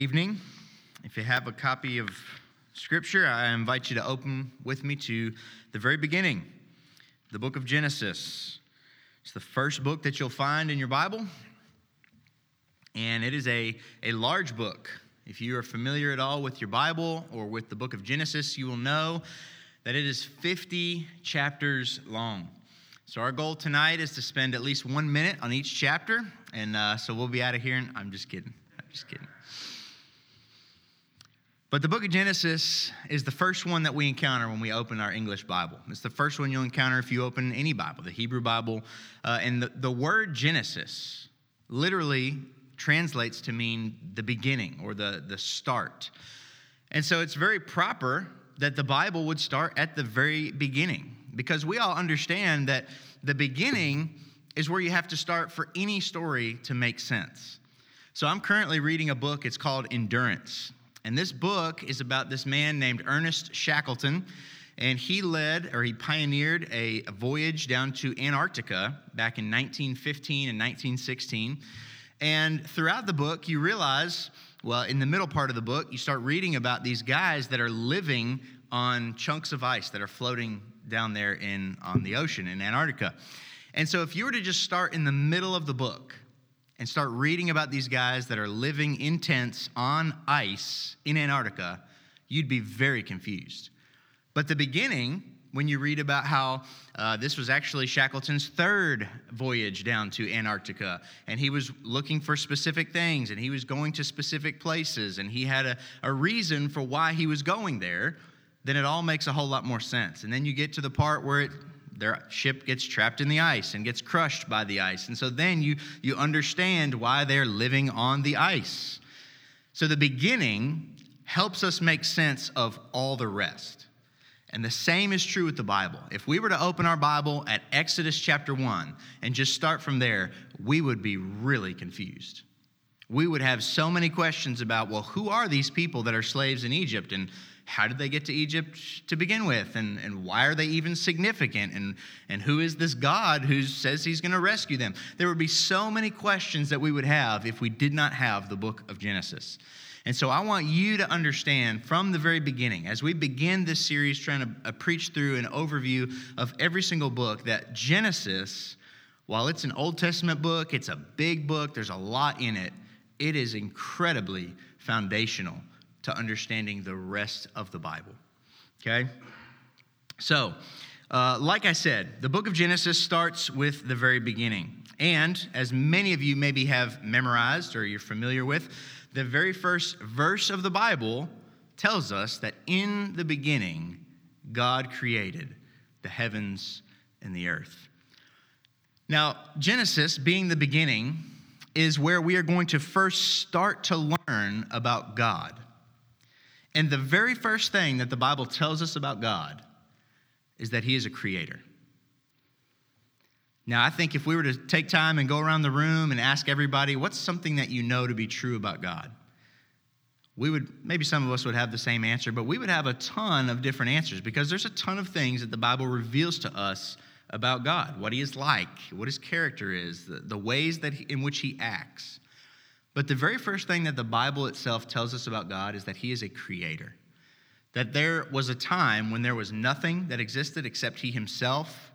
evening. If you have a copy of Scripture, I invite you to open with me to the very beginning, the book of Genesis. It's the first book that you'll find in your Bible, and it is a, a large book. If you are familiar at all with your Bible or with the book of Genesis, you will know that it is 50 chapters long. So, our goal tonight is to spend at least one minute on each chapter, and uh, so we'll be out of here. And I'm just kidding. I'm just kidding. But the book of Genesis is the first one that we encounter when we open our English Bible. It's the first one you'll encounter if you open any Bible, the Hebrew Bible. Uh, and the, the word Genesis literally translates to mean the beginning or the, the start. And so it's very proper that the Bible would start at the very beginning because we all understand that the beginning is where you have to start for any story to make sense. So I'm currently reading a book, it's called Endurance. And this book is about this man named Ernest Shackleton. And he led or he pioneered a, voyage down to Antarctica back in 1915 and 1916. And throughout the book, you realize, well, in the middle part of the book, you start reading about these guys that are living on chunks of ice that are floating down there in, on the ocean in Antarctica. And so, if you were to just start in the middle of the book and start reading about these guys that are living in tents on ice in Antarctica, you'd be very confused. But the beginning, when you read about how uh, this was actually Shackleton's third voyage down to Antarctica, and he was looking for specific things, and he was going to specific places, and he had a, a reason for why he was going there, then it all makes a whole lot more sense. And then you get to the part where it their ship gets trapped in the ice and gets crushed by the ice. And so then you, you understand why they're living on the ice. So the beginning helps us make sense of all the rest. And the same is true with the Bible. If we were to open our Bible at Exodus chapter 1 and just start from there, we would be really confused. We would have so many questions about, well, who are these people that are slaves in Egypt? And how did they get to Egypt to begin with? And, and why are they even significant? And, and who is this God who says he's going to rescue them? There would be so many questions that we would have if we did not have the book of Genesis. And so I want you to understand from the very beginning, as we begin this series trying to uh, preach through an overview of every single book, that Genesis, while it's an Old Testament book, it's a big book, there's a lot in it, it is incredibly foundational to understanding the rest of the Bible. Okay? So, uh, like I said, the book of Genesis starts with the very beginning. And as many of you maybe have memorized or you're familiar with, the very first verse of the Bible tells us that in the beginning, God created the heavens and the earth. Now, Genesis, being the beginning, is where we are going to first start to learn about God. And the very first thing that the Bible tells us about God is that He is a creator. Now, I think if we were to take time and go around the room and ask everybody, what's something that you know to be true about God? We would, maybe some of us would have the same answer, but we would have a ton of different answers because there's a ton of things that the Bible reveals to us about God what He is like, what His character is, the, the ways that he, in which He acts. But the very first thing that the Bible itself tells us about God is that He is a creator. That there was a time when there was nothing that existed except He Himself,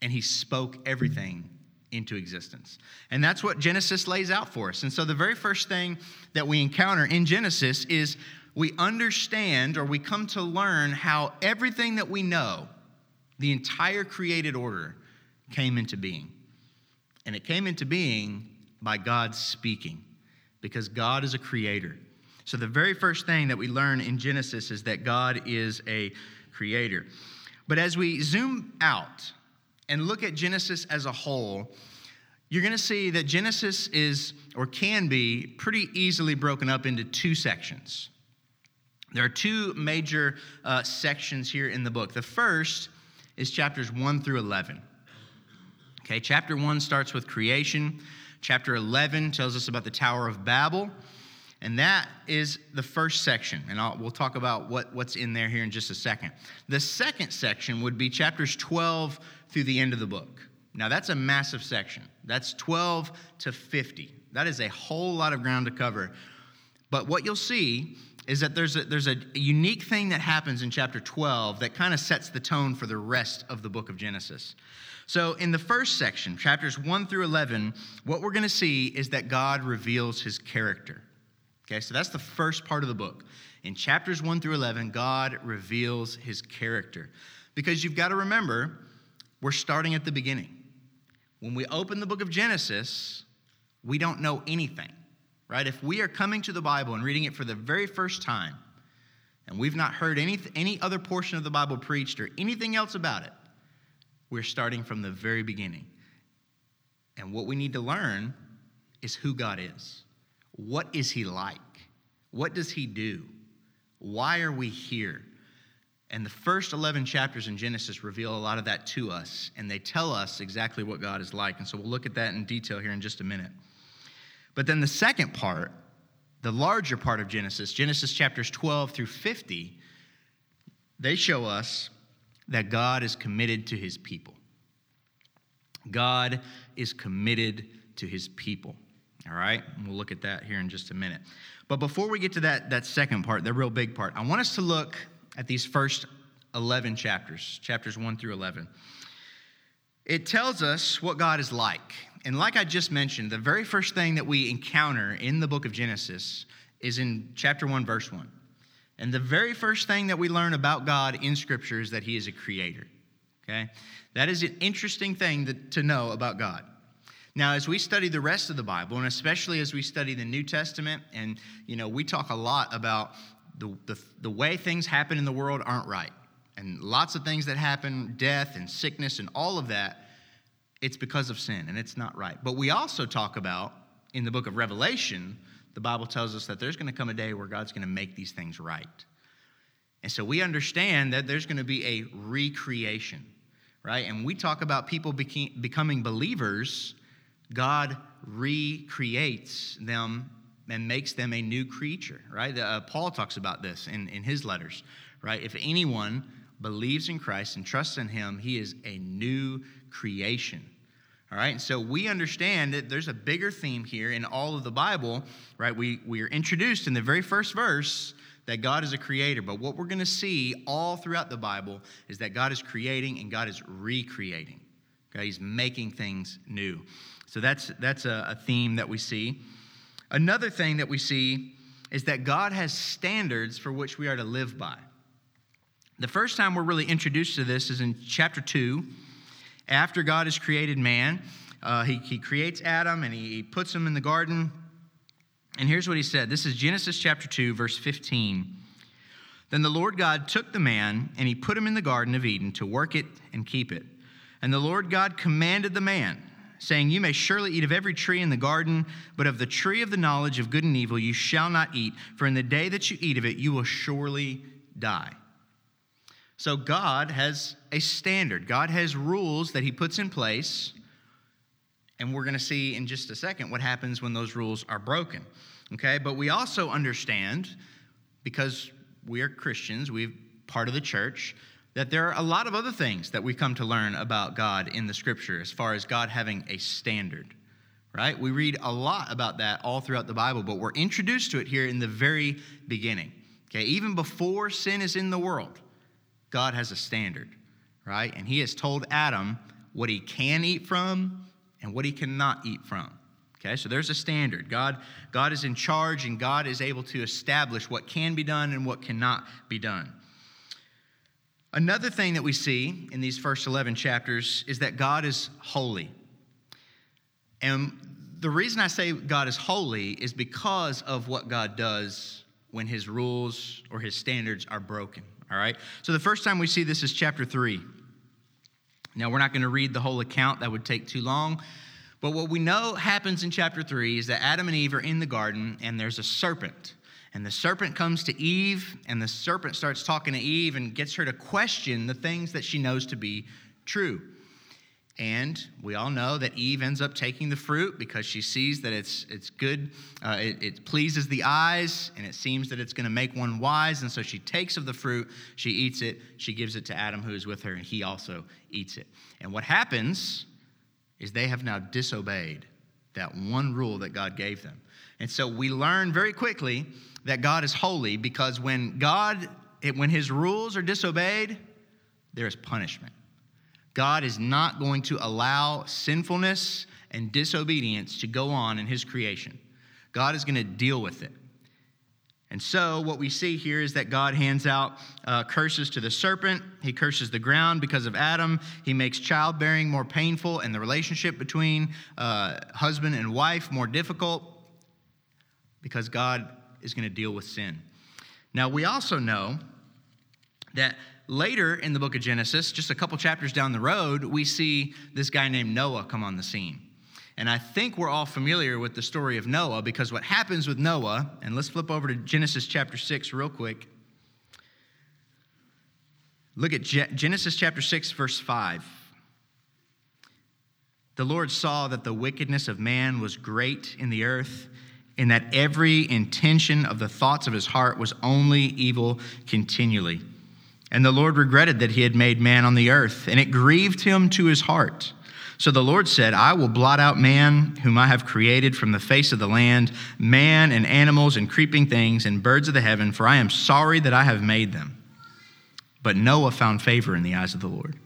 and He spoke everything into existence. And that's what Genesis lays out for us. And so the very first thing that we encounter in Genesis is we understand or we come to learn how everything that we know, the entire created order, came into being. And it came into being by God speaking because God is a creator. So, the very first thing that we learn in Genesis is that God is a creator. But as we zoom out and look at Genesis as a whole, you're going to see that Genesis is or can be pretty easily broken up into two sections. There are two major uh, sections here in the book. The first is chapters 1 through 11. Okay, chapter 1 starts with creation. Chapter 11 tells us about the Tower of Babel. And that is the first section. And I'll, we'll talk about what, what's in there here in just a second. The second section would be chapters 12 through the end of the book. Now, that's a massive section. That's 12 to 50. That is a whole lot of ground to cover. But what you'll see is that there's a, there's a unique thing that happens in chapter 12 that kind of sets the tone for the rest of the book of Genesis. So, in the first section, chapters 1 through 11, what we're going to see is that God reveals his character. Okay, so that's the first part of the book. In chapters 1 through 11, God reveals his character. Because you've got to remember, we're starting at the beginning. When we open the book of Genesis, we don't know anything right? If we are coming to the Bible and reading it for the very first time, and we've not heard any, any other portion of the Bible preached or anything else about it, we're starting from the very beginning. And what we need to learn is who God is. What is He like? What does He do? Why are we here? And the first 11 chapters in Genesis reveal a lot of that to us, and they tell us exactly what God is like. And so we'll look at that in detail here in just a minute. But then the second part, the larger part of Genesis, Genesis chapters 12 through 50, they show us that God is committed to his people. God is committed to his people. All right? We'll look at that here in just a minute. But before we get to that, that second part, the real big part, I want us to look at these first 11 chapters, chapters 1 through 11. It tells us what God is like. And like I just mentioned, the very first thing that we encounter in the book of Genesis is in chapter 1, verse 1. And the very first thing that we learn about God in Scripture is that He is a creator. Okay? That is an interesting thing to know about God. Now, as we study the rest of the Bible, and especially as we study the New Testament, and you know, we talk a lot about the, the, the way things happen in the world aren't right. And lots of things that happen, death and sickness and all of that, it's because of sin and it's not right. But we also talk about in the book of Revelation, the Bible tells us that there's going to come a day where God's going to make these things right. And so we understand that there's going to be a recreation, right? And we talk about people becoming believers, God recreates them and makes them a new creature, right? Uh, Paul talks about this in, in his letters, right? If anyone believes in Christ and trusts in him, he is a new creation. All right, so we understand that there's a bigger theme here in all of the Bible, right? We, we are introduced in the very first verse that God is a creator, but what we're going to see all throughout the Bible is that God is creating and God is recreating. Okay, He's making things new. So that's, that's a, a theme that we see. Another thing that we see is that God has standards for which we are to live by. The first time we're really introduced to this is in chapter 2 after God has created man, uh, he, he creates Adam and he, he puts him in the garden. And here's what he said this is Genesis chapter 2, verse 15. Then the Lord God took the man and he put him in the garden of Eden to work it and keep it. And the Lord God commanded the man, saying, You may surely eat of every tree in the garden, but of the tree of the knowledge of good and evil you shall not eat, for in the day that you eat of it you will surely die. So God has a standard, God has rules that He puts in place. And we're going to see in just a second what happens when those rules are broken. Okay? But we also understand, because we are Christians, we're part of the church, that there are a lot of other things that we come to learn about God in the scripture as far as God having a standard, right? We read a lot about that all throughout the Bible, but we're introduced to it here in the very beginning. Okay, even before sin is in the world, God has a standard, right? And He has told Adam what he can eat from and what he cannot eat from. Okay, so there's a standard. God, God is in charge and God is able to establish what can be done and what cannot be done. Another thing that we see in these first 11 chapters is that God is holy. And the reason I say God is holy is because of what God does when his rules or his standards are broken. All right? So the first time we see this is chapter 3. Now, we're not going to read the whole account, that would take too long. But what we know happens in chapter 3 is that Adam and Eve are in the garden and there's a serpent. And the serpent comes to Eve, and the serpent starts talking to Eve and gets her to question the things that she knows to be true. And we all know that Eve ends up taking the fruit because she sees that it's, it's good, uh, it, it pleases the eyes, and it seems that it's going to make one wise. And so she takes of the fruit, she eats it, she gives it to Adam, who is with her, and he also eats it. And what happens is they have now disobeyed that one rule that God gave them. And so we learn very quickly that God is holy because when God, when his rules are disobeyed, there is punishment. God is not going to allow sinfulness and disobedience to go on in his creation. God is going to deal with it. And so, what we see here is that God hands out uh, curses to the serpent. He curses the ground because of Adam. He makes childbearing more painful and the relationship between uh, husband and wife more difficult because God is going to deal with sin. Now, we also know that later in the book of Genesis, just a couple chapters down the road, we see this guy named Noah come on the scene. And I think we're all familiar with the story of Noah because what happens with Noah, and let's flip over to Genesis chapter 6 real quick. Look at Genesis chapter 6, verse 5. The Lord saw that the wickedness of man was great in the earth, and that every intention of the thoughts of his heart was only evil continually. And the Lord regretted that he had made man on the earth, and it grieved him to his heart. So the Lord said, I will blot out man, whom I have created from the face of the land, man and animals and creeping things and birds of the heaven, for I am sorry that I have made them. But Noah found favor in the eyes of the Lord.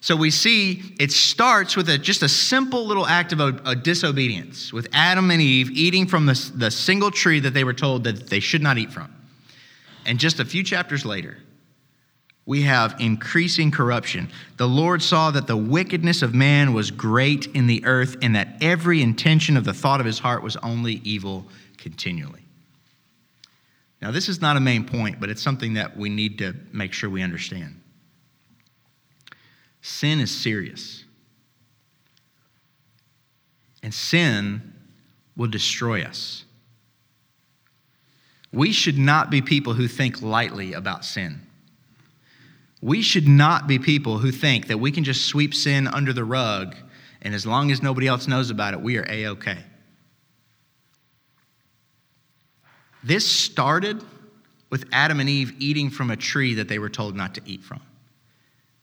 So we see it starts with a, just a simple little act of a, a disobedience, with Adam and Eve eating from the, the single tree that they were told that they should not eat from. And just a few chapters later, we have increasing corruption. The Lord saw that the wickedness of man was great in the earth, and that every intention of the thought of his heart was only evil continually. Now, this is not a main point, but it's something that we need to make sure we understand. Sin is serious, and sin will destroy us. We should not be people who think lightly about sin. We should not be people who think that we can just sweep sin under the rug and as long as nobody else knows about it, we are A OK. This started with Adam and Eve eating from a tree that they were told not to eat from.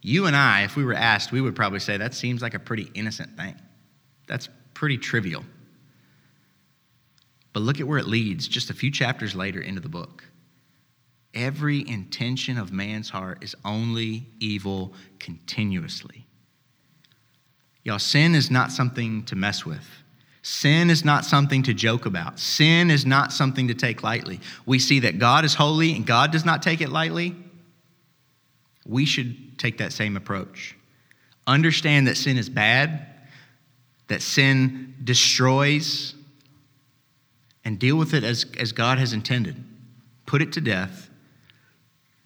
You and I, if we were asked, we would probably say that seems like a pretty innocent thing. That's pretty trivial. But look at where it leads just a few chapters later into the book. Every intention of man's heart is only evil continuously. Y'all, sin is not something to mess with. Sin is not something to joke about. Sin is not something to take lightly. We see that God is holy and God does not take it lightly. We should take that same approach. Understand that sin is bad, that sin destroys, and deal with it as, as God has intended. Put it to death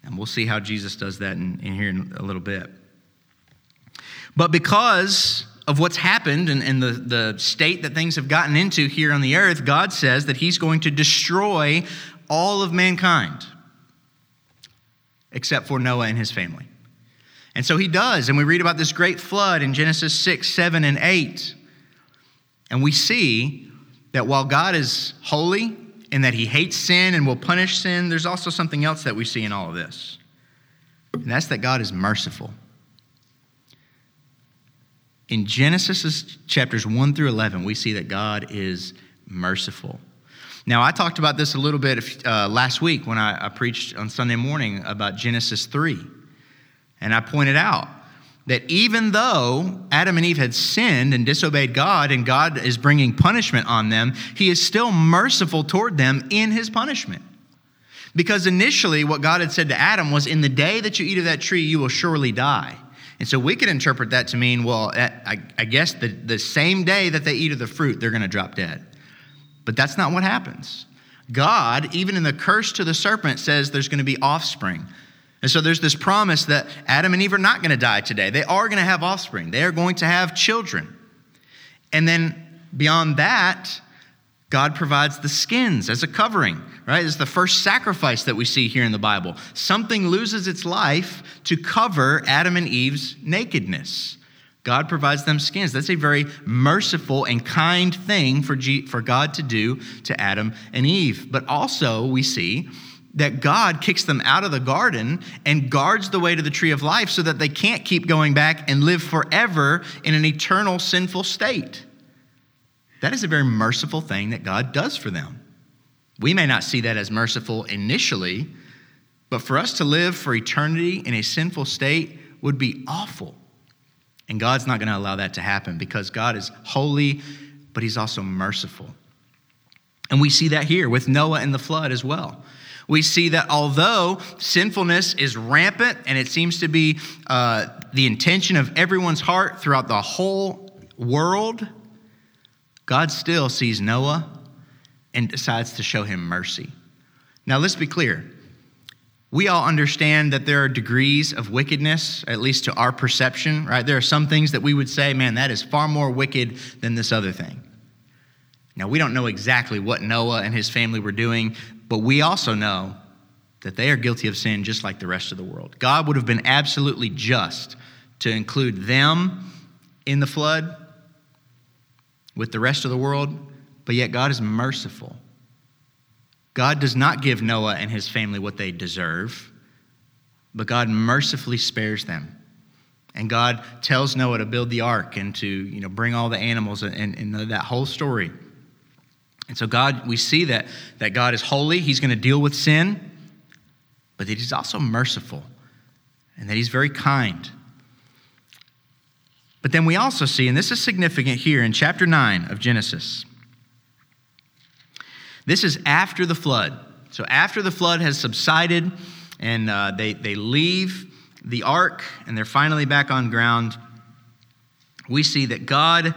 and we'll see how Jesus does that in, in here in a little bit. But because of what's happened and, and the, the state that things have gotten into here on the earth, God says that He's going to destroy all of mankind except for Noah and his family. And so He does. And we read about this great flood in Genesis 6, 7, and 8. And we see that while God is holy and that he hates sin and will punish sin, there's also something else that we see in all of this. And that's that God is merciful. In Genesis chapters 1 through 11, we see that God is merciful. Now, I talked about this a little bit uh, last week when I, I preached on Sunday morning about Genesis 3. And I pointed out that even though Adam and Eve had sinned and disobeyed God, and God is bringing punishment on them, He is still merciful toward them in His punishment. Because initially, what God had said to Adam was, In the day that you eat of that tree, you will surely die. And so we could interpret that to mean, well, I, guess the, the same day that they eat of the fruit, they're going to drop dead. But that's not what happens. God, even in the curse to the serpent, says there's going to be offspring. And so there's this promise that Adam and Eve are not going to die today. They are going to have offspring, they are going to have children. And then beyond that, God provides the skins as a covering, right? It's the first sacrifice that we see here in the Bible. Something loses its life to cover Adam and Eve's nakedness. God provides them skins. That's a very merciful and kind thing for, G- for God to do to Adam and Eve. But also, we see that God kicks them out of the garden and guards the way to the tree of life so that they can't keep going back and live forever in an eternal sinful state. that is a very merciful thing that God does for them. We may not see that as merciful initially, but for us to live for eternity in a sinful state would be awful. And God's not going to allow that to happen because God is holy, but He's also merciful. And we see that here with Noah and the flood as well. We see that although sinfulness is rampant and it seems to be uh, the intention of everyone's heart throughout the whole world, God still sees Noah and decides to show him mercy. Now, let's be clear. We all understand that there are degrees of wickedness, at least to our perception, right? There are some things that we would say, man, that is far more wicked than this other thing. Now, we don't know exactly what Noah and his family were doing, but we also know that they are guilty of sin just like the rest of the world. God would have been absolutely just to include them in the flood with the rest of the world, but yet God is merciful. God does not give Noah and his family what they deserve, but God mercifully spares them. And God tells Noah to build the ark and to you know, bring all the animals and, and that whole story. And so, God, we see that, that God is holy, He's going to deal with sin, but that He's also merciful and that He's very kind. But then we also see, and this is significant here in chapter 9 of Genesis, this is after the flood. So, after the flood has subsided and uh, they, they leave the ark and they're finally back on ground, we see that God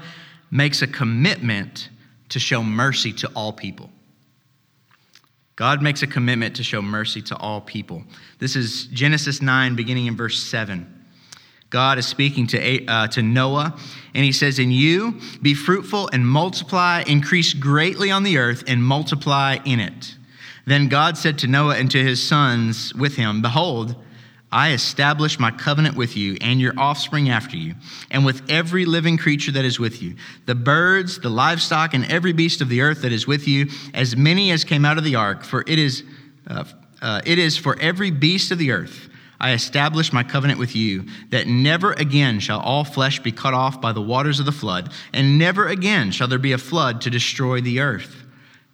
makes a commitment to show mercy to all people. God makes a commitment to show mercy to all people. This is Genesis 9, beginning in verse 7. God is speaking to, uh, to Noah, and he says, In you be fruitful and multiply, increase greatly on the earth, and multiply in it. Then God said to Noah and to his sons with him, Behold, I establish my covenant with you and your offspring after you, and with every living creature that is with you, the birds, the livestock, and every beast of the earth that is with you, as many as came out of the ark, for it is, uh, uh, it is for every beast of the earth. I establish my covenant with you, that never again shall all flesh be cut off by the waters of the flood, and never again shall there be a flood to destroy the earth.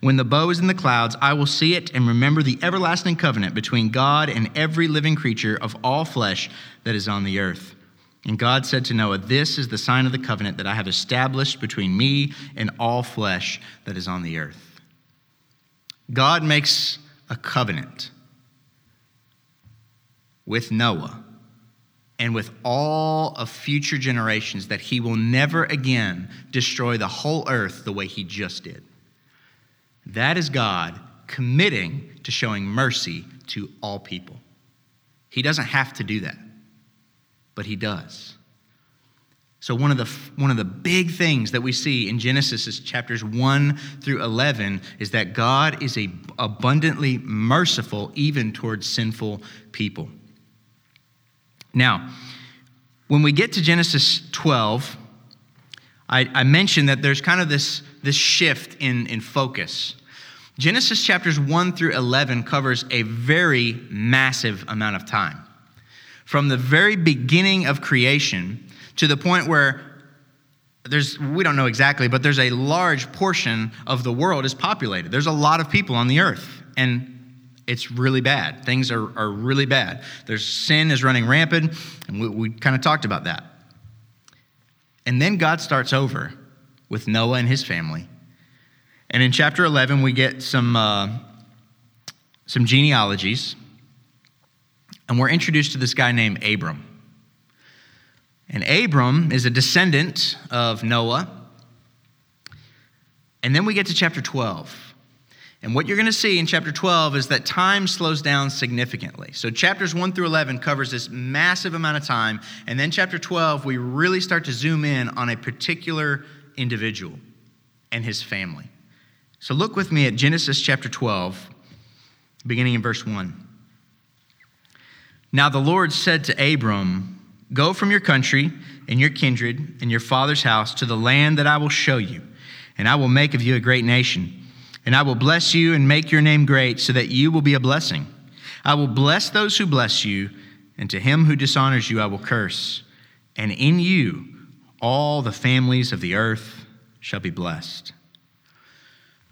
When the bow is in the clouds, I will see it and remember the everlasting covenant between God and every living creature of all flesh that is on the earth. And God said to Noah, This is the sign of the covenant that I have established between me and all flesh that is on the earth. God makes a covenant with Noah and with all of future generations that he will never again destroy the whole earth the way he just did. That is God committing to showing mercy to all people. He doesn't have to do that, but he does. So one of the one of the big things that we see in Genesis is chapters 1 through 11 is that God is a abundantly merciful even towards sinful people. Now, when we get to Genesis 12, I, I mentioned that there's kind of this, this shift in, in focus. Genesis chapters 1 through 11 covers a very massive amount of time. From the very beginning of creation to the point where there's, we don't know exactly, but there's a large portion of the world is populated. There's a lot of people on the earth, and it's really bad. Things are, are really bad. There's sin is running rampant, and we, we kind of talked about that. And then God starts over with Noah and his family and in chapter 11, we get some, uh, some genealogies, and we're introduced to this guy named Abram. And Abram is a descendant of Noah. And then we get to chapter 12. And what you're going to see in chapter 12 is that time slows down significantly. So, chapters 1 through 11 covers this massive amount of time. And then, chapter 12, we really start to zoom in on a particular individual and his family. So look with me at Genesis chapter 12, beginning in verse 1. Now the Lord said to Abram, Go from your country and your kindred and your father's house to the land that I will show you, and I will make of you a great nation. And I will bless you and make your name great, so that you will be a blessing. I will bless those who bless you, and to him who dishonors you I will curse. And in you all the families of the earth shall be blessed.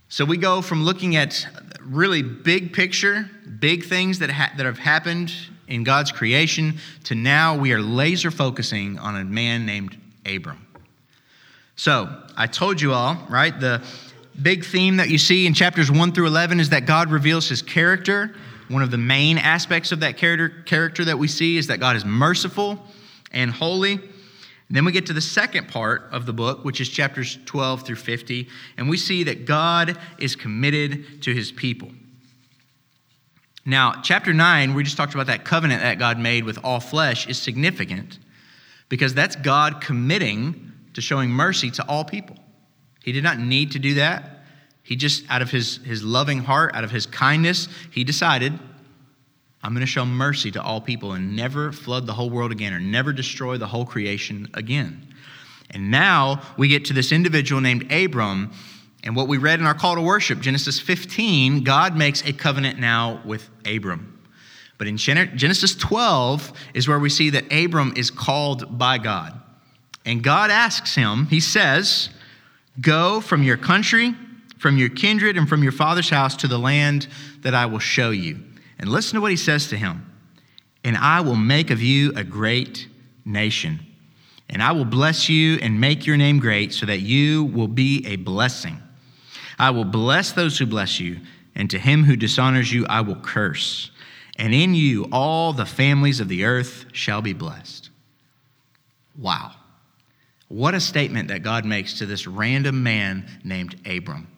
So we go from looking at really big picture, big things that, ha- that have happened in God's creation, to now we are laser focusing on a man named Abram. So I told you all, right? The big theme that you see in chapters 1 through 11 is that God reveals his character. One of the main aspects of that character, character that we see is that God is merciful and holy. And then we get to the second part of the book, which is chapters 12 through 50, and we see that God is committed to his people. Now, chapter 9, we just talked about that covenant that God made with all flesh, is significant because that's God committing to showing mercy to all people. He did not need to do that. He just, out of his, his loving heart, out of his kindness, he decided, I'm going to show mercy to all people and never flood the whole world again or never destroy the whole creation again. And now we get to this individual named Abram. And what we read in our call to worship, Genesis 15, God makes a covenant now with Abram. But in Genesis 12 is where we see that Abram is called by God. And God asks him, He says, Go from your country, from your kindred, and from your father's house to the land that I will show you. And listen to what he says to him And I will make of you a great nation. And I will bless you and make your name great so that you will be a blessing. I will bless those who bless you, and to him who dishonors you, I will curse. And in you, all the families of the earth shall be blessed. Wow. What a statement that God makes to this random man named Abram.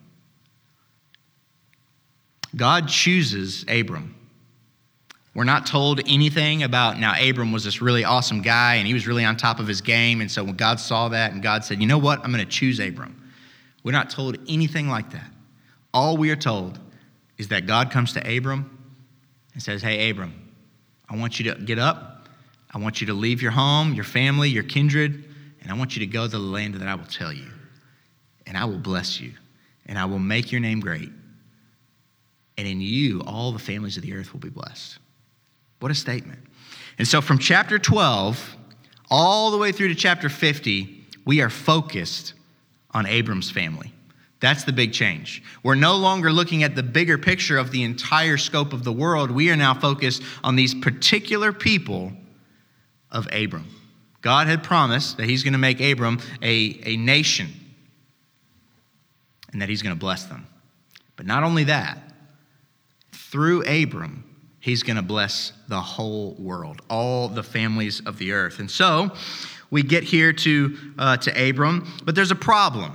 God chooses Abram. We're not told anything about now Abram was this really awesome guy and he was really on top of his game. And so when God saw that and God said, you know what, I'm going to choose Abram. We're not told anything like that. All we are told is that God comes to Abram and says, Hey, Abram, I want you to get up. I want you to leave your home, your family, your kindred, and I want you to go to the land that I will tell you. And I will bless you, and I will make your name great. And in you, all the families of the earth will be blessed. What a statement. And so from chapter 12 all the way through to chapter 50, we are focused on Abram's family. That's the big change. We're no longer looking at the bigger picture of the entire scope of the world. We are now focused on these particular people of Abram. God had promised that he's going to make Abram a, a nation and that he's going to bless them. But not only that, through Abram, he's going to bless the whole world, all the families of the earth. And so we get here to, uh, to Abram, but there's a problem.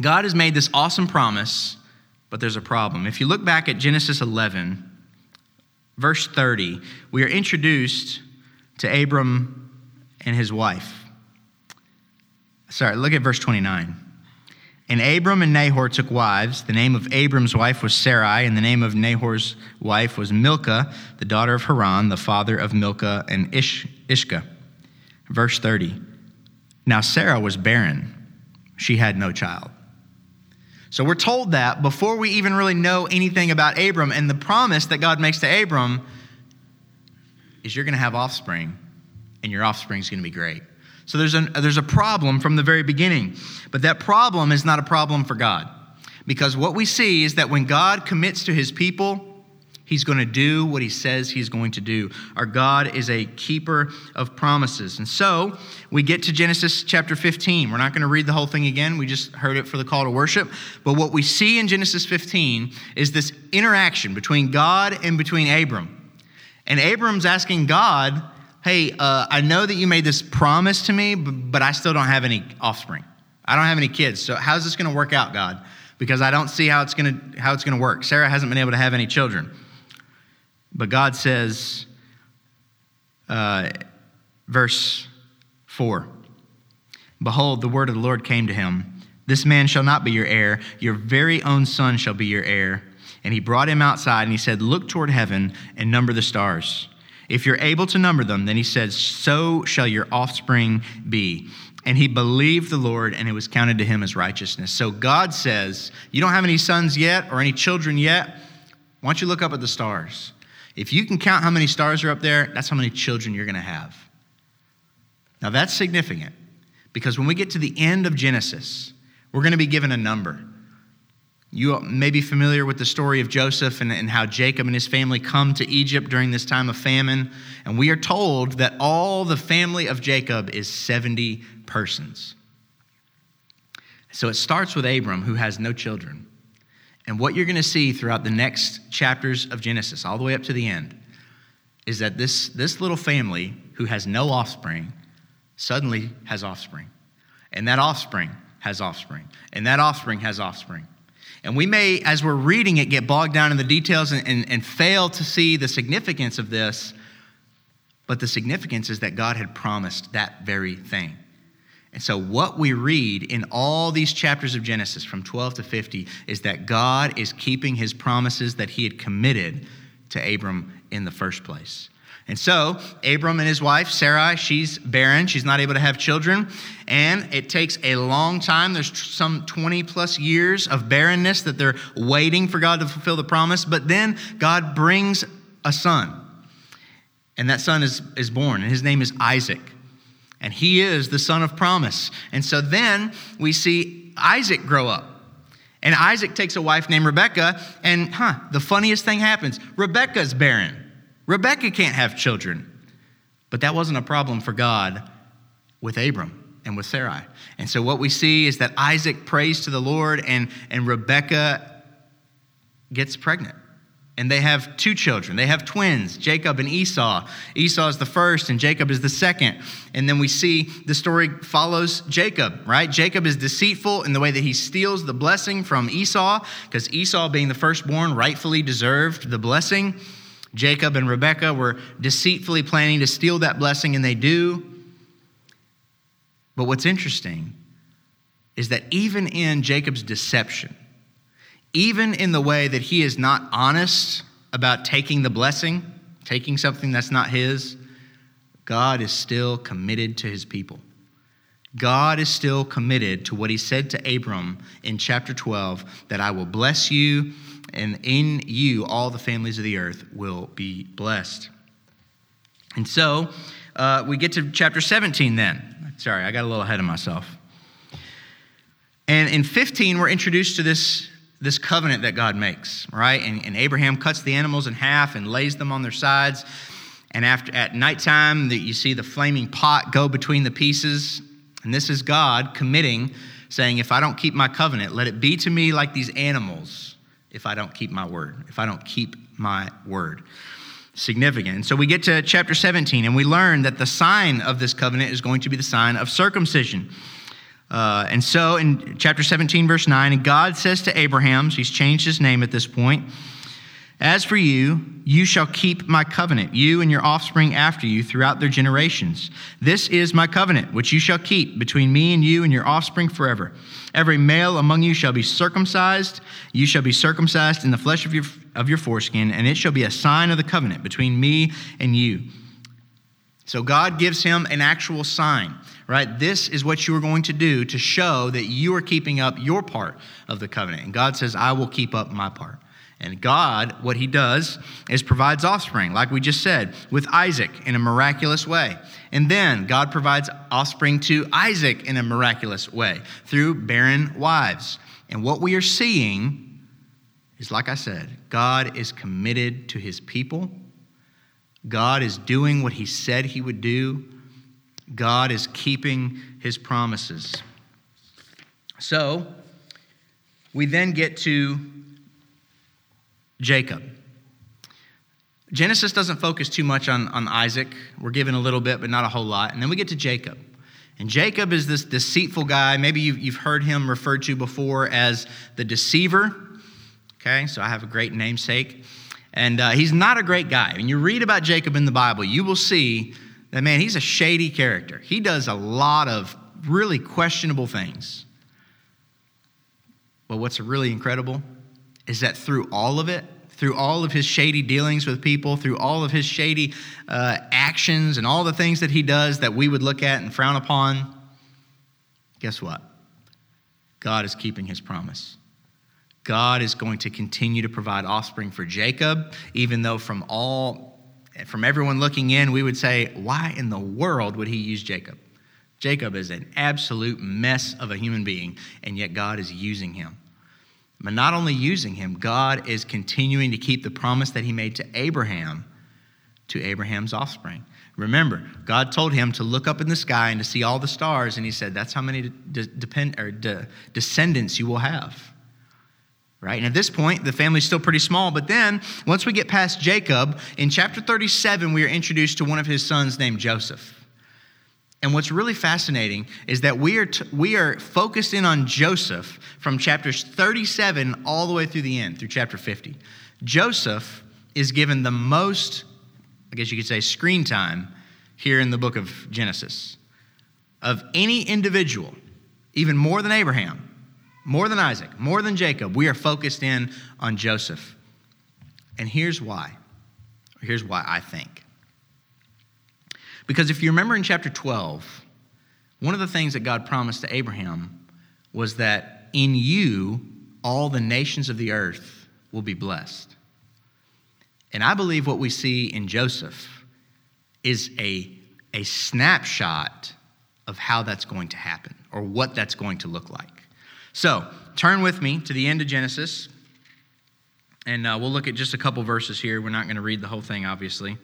God has made this awesome promise, but there's a problem. If you look back at Genesis 11, verse 30, we are introduced to Abram and his wife. Sorry, look at verse 29. And Abram and Nahor took wives. The name of Abram's wife was Sarai, and the name of Nahor's wife was Milcah, the daughter of Haran, the father of Milcah and Ish, Ishka. Verse 30. Now Sarah was barren, she had no child. So we're told that before we even really know anything about Abram, and the promise that God makes to Abram is you're going to have offspring, and your offspring is going to be great. So there's a, there's a problem from the very beginning. But that problem is not a problem for God. Because what we see is that when God commits to his people, he's going to do what he says he's going to do. Our God is a keeper of promises. And so we get to Genesis chapter 15. We're not going to read the whole thing again, we just heard it for the call to worship. But what we see in Genesis 15 is this interaction between God and between Abram. And Abram's asking God, hey, uh, I know that you made this promise to me, but I still don't have any offspring. I don't have any kids. So how's this going to work out, God? Because I don't see how it's going to how it's going to work. Sarah hasn't been able to have any children. But God says, uh, verse four. Behold, the word of the Lord came to him. This man shall not be your heir. Your very own son shall be your heir. And he brought him outside and he said, Look toward heaven and number the stars. If you're able to number them, then he says, So shall your offspring be. And he believed the Lord, and it was counted to him as righteousness. So God says, You don't have any sons yet or any children yet? Why don't you look up at the stars? If you can count how many stars are up there, that's how many children you're going to have. Now, that's significant because when we get to the end of Genesis, we're going to be given a number. You may be familiar with the story of Joseph and, and, how Jacob and his family come to Egypt during this time of famine. And we are told that all the family of Jacob is 70 persons. So it starts with Abram, who has no children. And what you're going to see throughout the next chapters of Genesis, all the way up to the end, is that this, this little family who has no offspring suddenly has offspring. And that offspring has offspring. And that offspring has offspring. And we may, as we're reading it, get bogged down in the details and, and, and fail to see the significance of this. But the significance is that God had promised that very thing. And so, what we read in all these chapters of Genesis from 12 to 50 is that God is keeping his promises that he had committed to Abram in the first place. And so, Abram and his wife, Sarai, she's barren. She's not able to have children. And it takes a long time. There's some 20 plus years of barrenness that they're waiting for God to fulfill the promise. But then God brings a son. And that son is, is born, and his name is Isaac. And he is the son of promise. And so then we see Isaac grow up. And Isaac takes a wife named Rebecca, and huh, the funniest thing happens Rebecca's barren. Rebecca can't have children. But that wasn't a problem for God with Abram and with Sarai. And so what we see is that Isaac prays to the Lord and, and Rebecca gets pregnant. And they have two children. They have twins, Jacob and Esau. Esau is the first, and Jacob is the second. And then we see the story follows Jacob, right? Jacob is deceitful in the way that he steals the blessing from Esau, because Esau, being the firstborn, rightfully deserved the blessing. Jacob and Rebekah were deceitfully planning to steal that blessing, and they do. But what's interesting is that even in Jacob's deception, even in the way that he is not honest about taking the blessing, taking something that's not his, God is still committed to his people. God is still committed to what he said to Abram in chapter 12 that I will bless you and in you all the families of the earth will be blessed. And so uh, we get to chapter 17 then. Sorry, I got a little ahead of myself. And in 15, we're introduced to this, this covenant that God makes, right? And, and Abraham cuts the animals in half and lays them on their sides. And after at nighttime, the, you see the flaming pot go between the pieces. And this is God committing, saying, If I don't keep my covenant, let it be to me like these animals if I don't keep my word, if I don't keep my word. Significant. And so we get to chapter 17, and we learn that the sign of this covenant is going to be the sign of circumcision. Uh, and so in chapter 17, verse 9, and God says to Abraham, so he's changed his name at this point, as for you, you shall keep my covenant, you and your offspring after you throughout their generations. This is my covenant, which you shall keep between me and you and your offspring forever. Every male among you shall be circumcised. You shall be circumcised in the flesh of your, of your foreskin, and it shall be a sign of the covenant between me and you. So God gives him an actual sign, right? This is what you are going to do to show that you are keeping up your part of the covenant. And God says, I will keep up my part. And God, what he does is provides offspring, like we just said, with Isaac in a miraculous way. And then God provides offspring to Isaac in a miraculous way through barren wives. And what we are seeing is, like I said, God is committed to his people. God is doing what he said he would do. God is keeping his promises. So, we then get to Jacob. Genesis doesn't focus too much on, on Isaac. We're given a little bit, but not a whole lot. And then we get to Jacob. And Jacob is this deceitful guy. Maybe you've, you've heard him referred to before as the deceiver. Okay, so I have a great namesake. And uh, he's not a great guy. When you read about Jacob in the Bible, you will see that, man, he's a shady character. He does a lot of really questionable things. But what's really incredible is that through all of it, through all of his shady dealings with people, through all of his shady uh, actions and all the things that he does that we would look at and frown upon, guess what? God is keeping his promise. God is going to continue to provide offspring for Jacob, even though from all from everyone looking in, we would say, why in the world would he use Jacob? Jacob is an absolute mess of a human being, and yet God is using him. But not only using him, God is continuing to keep the promise that he made to Abraham to Abraham's offspring. Remember, God told him to look up in the sky and to see all the stars, and he said, That's how many de- depend, or de- descendants you will have. Right? And at this point, the family's still pretty small. But then, once we get past Jacob, in chapter 37, we are introduced to one of his sons named Joseph. And what's really fascinating is that we are, t- we are focused in on Joseph from chapters 37 all the way through the end, through chapter 50. Joseph is given the most, I guess you could say, screen time here in the book of Genesis. Of any individual, even more than Abraham, more than Isaac, more than Jacob, we are focused in on Joseph. And here's why. Here's why I think. Because if you remember in chapter 12, one of the things that God promised to Abraham was that in you all the nations of the earth will be blessed. And I believe what we see in Joseph is a, a snapshot of how that's going to happen or what that's going to look like. So turn with me to the end of Genesis, and uh, we'll look at just a couple verses here. We're not going to read the whole thing, obviously.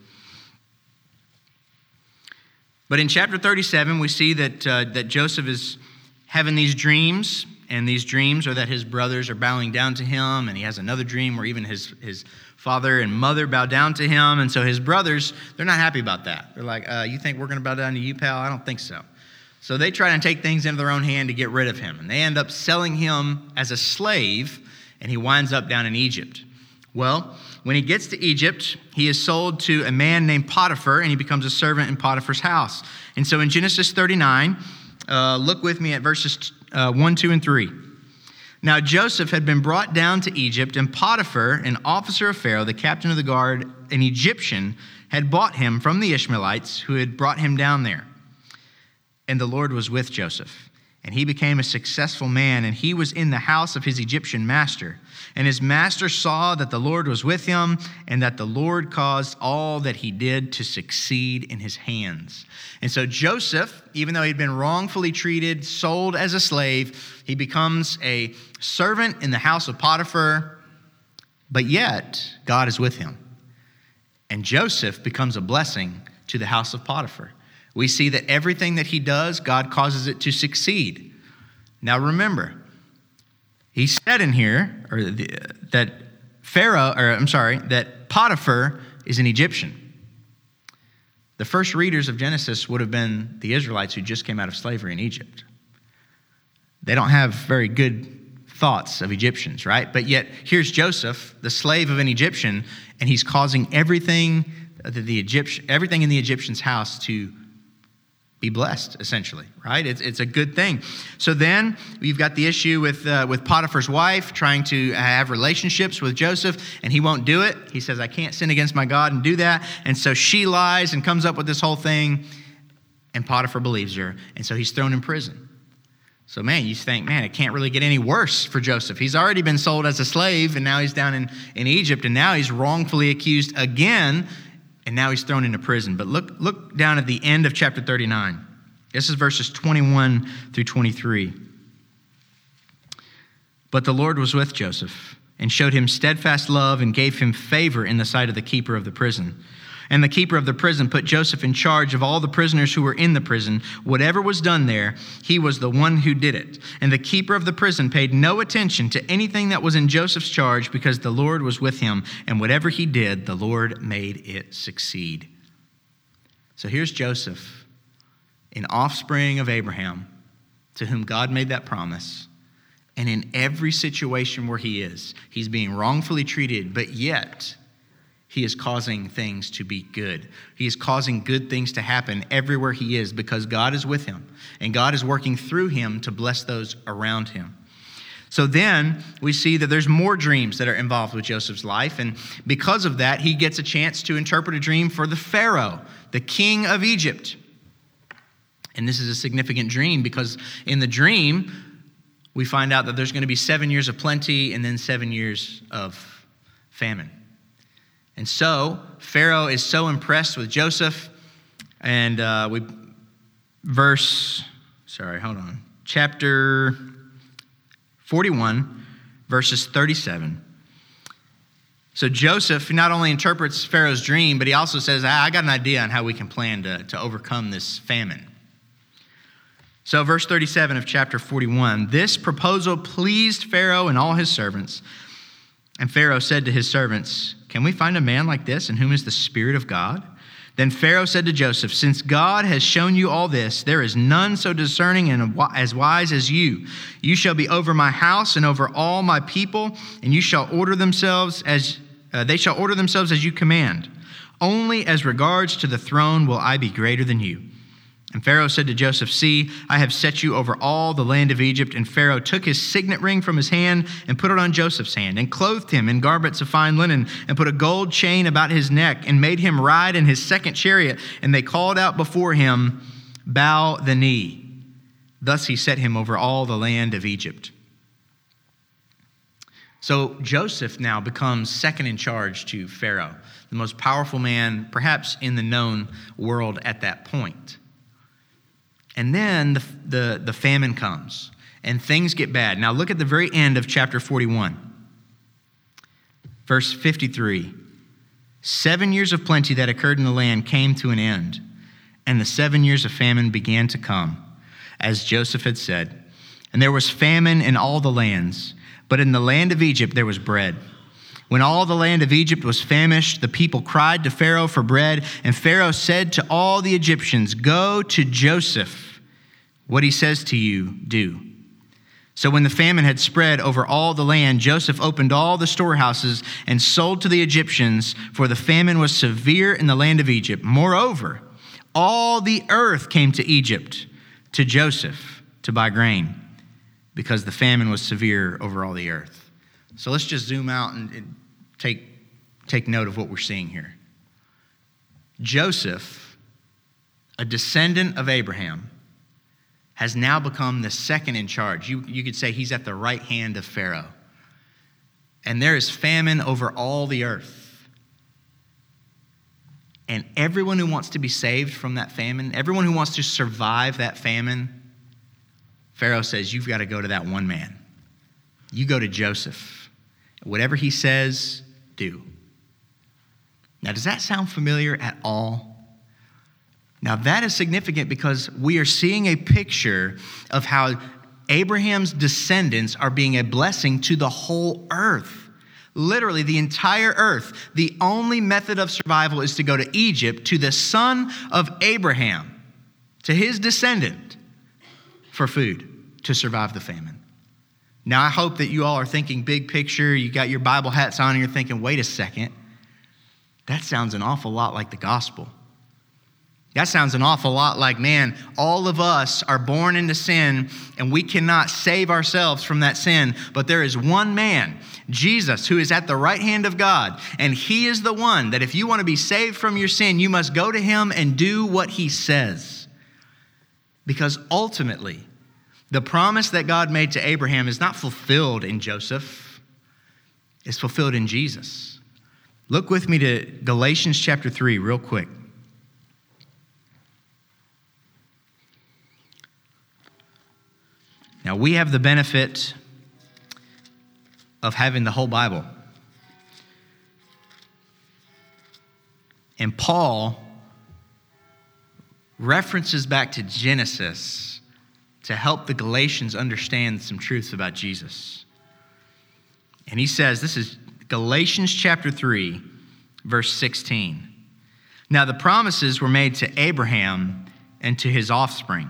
But in chapter 37, we see that, uh, that Joseph is having these dreams, and these dreams are that his brothers are bowing down to him, and he has another dream where even his, his father and mother bow down to him. And so his brothers, they're not happy about that. They're like, uh, You think we're going to bow down to you, pal? I don't think so. So they try to take things into their own hand to get rid of him. And they end up selling him as a slave, and he winds up down in Egypt. Well, when he gets to Egypt, he is sold to a man named Potiphar, and he becomes a servant in Potiphar's house. And so in Genesis 39, uh, look with me at verses uh, 1, 2, and 3. Now Joseph had been brought down to Egypt, and Potiphar, an officer of Pharaoh, the captain of the guard, an Egyptian, had bought him from the Ishmaelites who had brought him down there. And the Lord was with Joseph and he became a successful man, and he was in the house of his Egyptian master. And his master saw that the Lord was with him, and that the Lord caused all that he did to succeed in his hands. And so Joseph, even though he'd been wrongfully treated, sold as a slave, he becomes a servant in the house of Potiphar, but yet God is with him. And Joseph becomes a blessing to the house of Potiphar. We see that everything that he does, God causes it to succeed. Now remember, he said in here or the, that Pharaoh, or I'm sorry, that Potiphar is an Egyptian. The first readers of Genesis would have been the Israelites who just came out of slavery in Egypt. They don't have very good thoughts of Egyptians, right? But yet, here's Joseph, the slave of an Egyptian, and he's causing everything, the Egyptian, everything in the Egyptian's house to be blessed, essentially, right? It's, it's a good thing. So then you've got the issue with, uh, with Potiphar's wife trying to have relationships with Joseph, and he won't do it. He says, I can't sin against my God and do that. And so she lies and comes up with this whole thing, and Potiphar believes her, and so he's thrown in prison. So, man, you think, man, it can't really get any worse for Joseph. He's already been sold as a slave, and now he's down in, in Egypt, and now he's wrongfully accused again and now he's thrown into prison. But look, look down at the end of chapter 39. This is verses 21 through 23. But the Lord was with Joseph and showed him steadfast love and gave him favor in the sight of the keeper of the prison. And the keeper of the prison put Joseph in charge of all the prisoners who were in the prison. Whatever was done there, he was the one who did it. And the keeper of the prison paid no attention to anything that was in Joseph's charge because the Lord was with him. And whatever he did, the Lord made it succeed. So here's Joseph, an offspring of Abraham, to whom God made that promise. And in every situation where he is, he's being wrongfully treated, but yet, he is causing things to be good. He is causing good things to happen everywhere he is because God is with him and God is working through him to bless those around him. So then we see that there's more dreams that are involved with Joseph's life. And because of that, he gets a chance to interpret a dream for the Pharaoh, the king of Egypt. And this is a significant dream because in the dream, we find out that there's going to be seven years of plenty and then seven years of famine. And so Pharaoh is so impressed with Joseph, and uh, we, verse, sorry, hold on, chapter 41, verses 37. So Joseph not only interprets Pharaoh's dream, but he also says, I got an idea on how we can plan to, to overcome this famine. So, verse 37 of chapter 41 this proposal pleased Pharaoh and all his servants. And Pharaoh said to his servants, Can we find a man like this in whom is the Spirit of God? Then Pharaoh said to Joseph, Since God has shown you all this, there is none so discerning and as wise as you. You shall be over my house and over all my people, and you shall order themselves as uh, they shall order themselves as you command. Only as regards to the throne will I be greater than you. And Pharaoh said to Joseph, See, I have set you over all the land of Egypt. And Pharaoh took his signet ring from his hand and put it on Joseph's hand, and clothed him in garments of fine linen, and put a gold chain about his neck, and made him ride in his second chariot. And they called out before him, Bow the knee. Thus he set him over all the land of Egypt. So Joseph now becomes second in charge to Pharaoh, the most powerful man perhaps in the known world at that point. And then the, the, the famine comes and things get bad. Now, look at the very end of chapter 41, verse 53. Seven years of plenty that occurred in the land came to an end, and the seven years of famine began to come, as Joseph had said. And there was famine in all the lands, but in the land of Egypt there was bread. When all the land of Egypt was famished, the people cried to Pharaoh for bread, and Pharaoh said to all the Egyptians, Go to Joseph. What he says to you, do. So when the famine had spread over all the land, Joseph opened all the storehouses and sold to the Egyptians, for the famine was severe in the land of Egypt. Moreover, all the earth came to Egypt to Joseph to buy grain, because the famine was severe over all the earth. So let's just zoom out and, and take, take note of what we're seeing here. Joseph, a descendant of Abraham, has now become the second in charge. You, you could say he's at the right hand of Pharaoh. And there is famine over all the earth. And everyone who wants to be saved from that famine, everyone who wants to survive that famine, Pharaoh says, You've got to go to that one man. You go to Joseph. Whatever he says, do. Now, does that sound familiar at all? Now, that is significant because we are seeing a picture of how Abraham's descendants are being a blessing to the whole earth. Literally, the entire earth. The only method of survival is to go to Egypt, to the son of Abraham, to his descendant, for food to survive the famine. Now, I hope that you all are thinking big picture. You got your Bible hats on, and you're thinking, wait a second. That sounds an awful lot like the gospel. That sounds an awful lot like, man, all of us are born into sin and we cannot save ourselves from that sin. But there is one man, Jesus, who is at the right hand of God. And he is the one that if you want to be saved from your sin, you must go to him and do what he says. Because ultimately, the promise that God made to Abraham is not fulfilled in Joseph, it's fulfilled in Jesus. Look with me to Galatians chapter 3, real quick. Now, we have the benefit of having the whole Bible. And Paul references back to Genesis to help the Galatians understand some truths about Jesus. And he says, this is Galatians chapter 3, verse 16. Now, the promises were made to Abraham and to his offspring.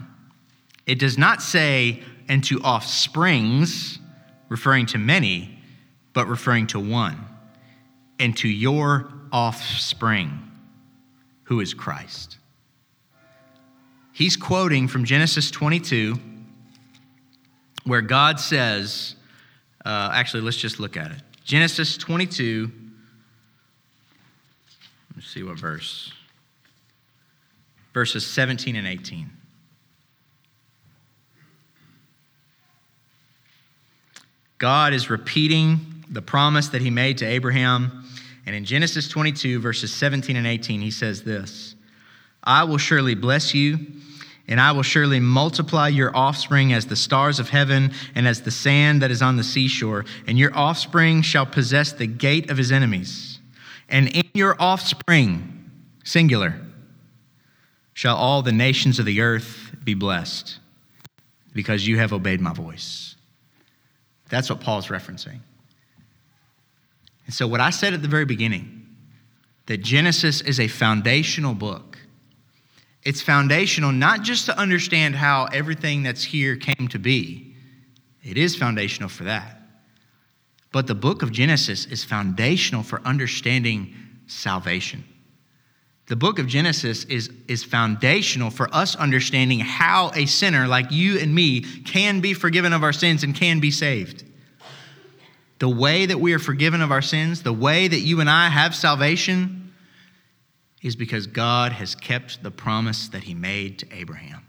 It does not say, and to offsprings, referring to many, but referring to one, and to your offspring, who is Christ. He's quoting from Genesis 22, where God says Uh, actually, let's just look at it. Genesis 22. Let's see what verse. Verses 17 and 18. God is repeating the promise that he made to Abraham. And in Genesis 22, verses 17 and 18, he says this I will surely bless you, and I will surely multiply your offspring as the stars of heaven and as the sand that is on the seashore, and your offspring shall possess the gate of his enemies. And in your offspring, singular, shall all the nations of the earth be blessed, because you have obeyed my voice. That's what Paul's referencing. And so, what I said at the very beginning, that Genesis is a foundational book. It's foundational not just to understand how everything that's here came to be, it is foundational for that. But the book of Genesis is foundational for understanding salvation. The book of Genesis is, is foundational for us understanding how a sinner like you and me can be forgiven of our sins and can be saved. The way that we are forgiven of our sins, the way that you and I have salvation, is because God has kept the promise that He made to Abraham.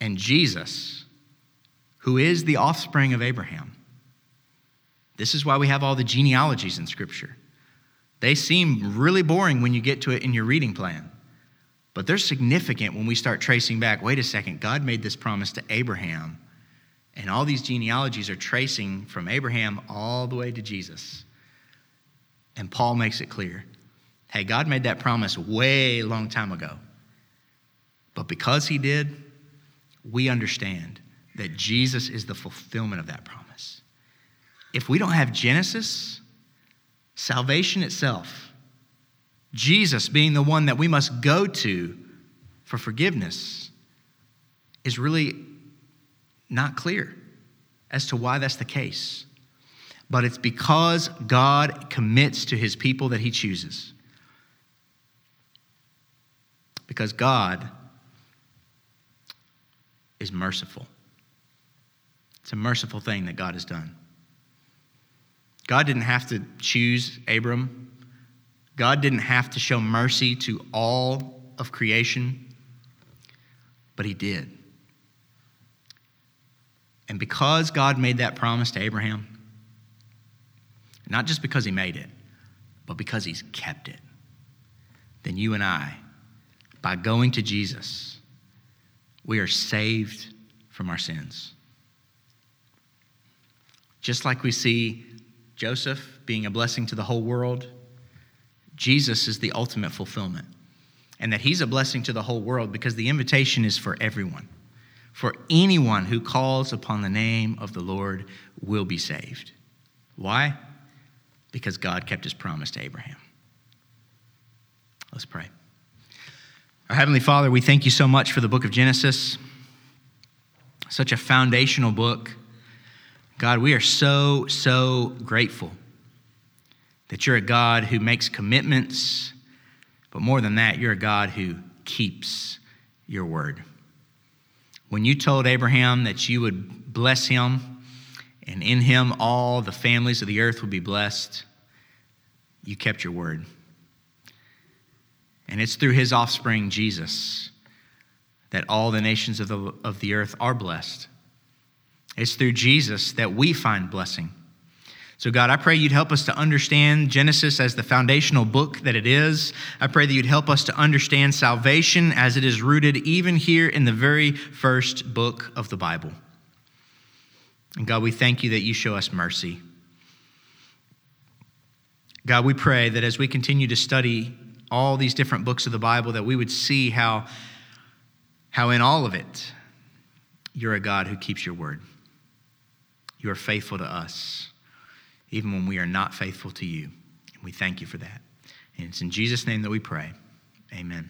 And Jesus, who is the offspring of Abraham, this is why we have all the genealogies in Scripture. They seem really boring when you get to it in your reading plan. But they're significant when we start tracing back. Wait a second, God made this promise to Abraham. And all these genealogies are tracing from Abraham all the way to Jesus. And Paul makes it clear hey, God made that promise way long time ago. But because he did, we understand that Jesus is the fulfillment of that promise. If we don't have Genesis, salvation itself, Jesus being the one that we must go to for forgiveness, is really not clear as to why that's the case. But it's because God commits to his people that he chooses. Because God is merciful. It's a merciful thing that God has done. God didn't have to choose Abram. God didn't have to show mercy to all of creation, but He did. And because God made that promise to Abraham, not just because He made it, but because He's kept it, then you and I, by going to Jesus, we are saved from our sins. Just like we see Joseph being a blessing to the whole world, Jesus is the ultimate fulfillment. And that he's a blessing to the whole world because the invitation is for everyone. For anyone who calls upon the name of the Lord will be saved. Why? Because God kept his promise to Abraham. Let's pray. Our Heavenly Father, we thank you so much for the book of Genesis, such a foundational book God, we are so, so grateful that you're a God who makes commitments, but more than that, you're a God who keeps your word. When you told Abraham that you would bless him, and in him all the families of the earth would be blessed, you kept your word. And it's through his offspring, Jesus, that all the nations of the, of the earth are blessed. It's through Jesus that we find blessing. So, God, I pray you'd help us to understand Genesis as the foundational book that it is. I pray that you'd help us to understand salvation as it is rooted even here in the very first book of the Bible. And God, we thank you that you show us mercy. God, we pray that as we continue to study all these different books of the Bible, that we would see how, how in all of it, you're a God who keeps your word. You are faithful to us, even when we are not faithful to you. And we thank you for that. And it's in Jesus' name that we pray. Amen.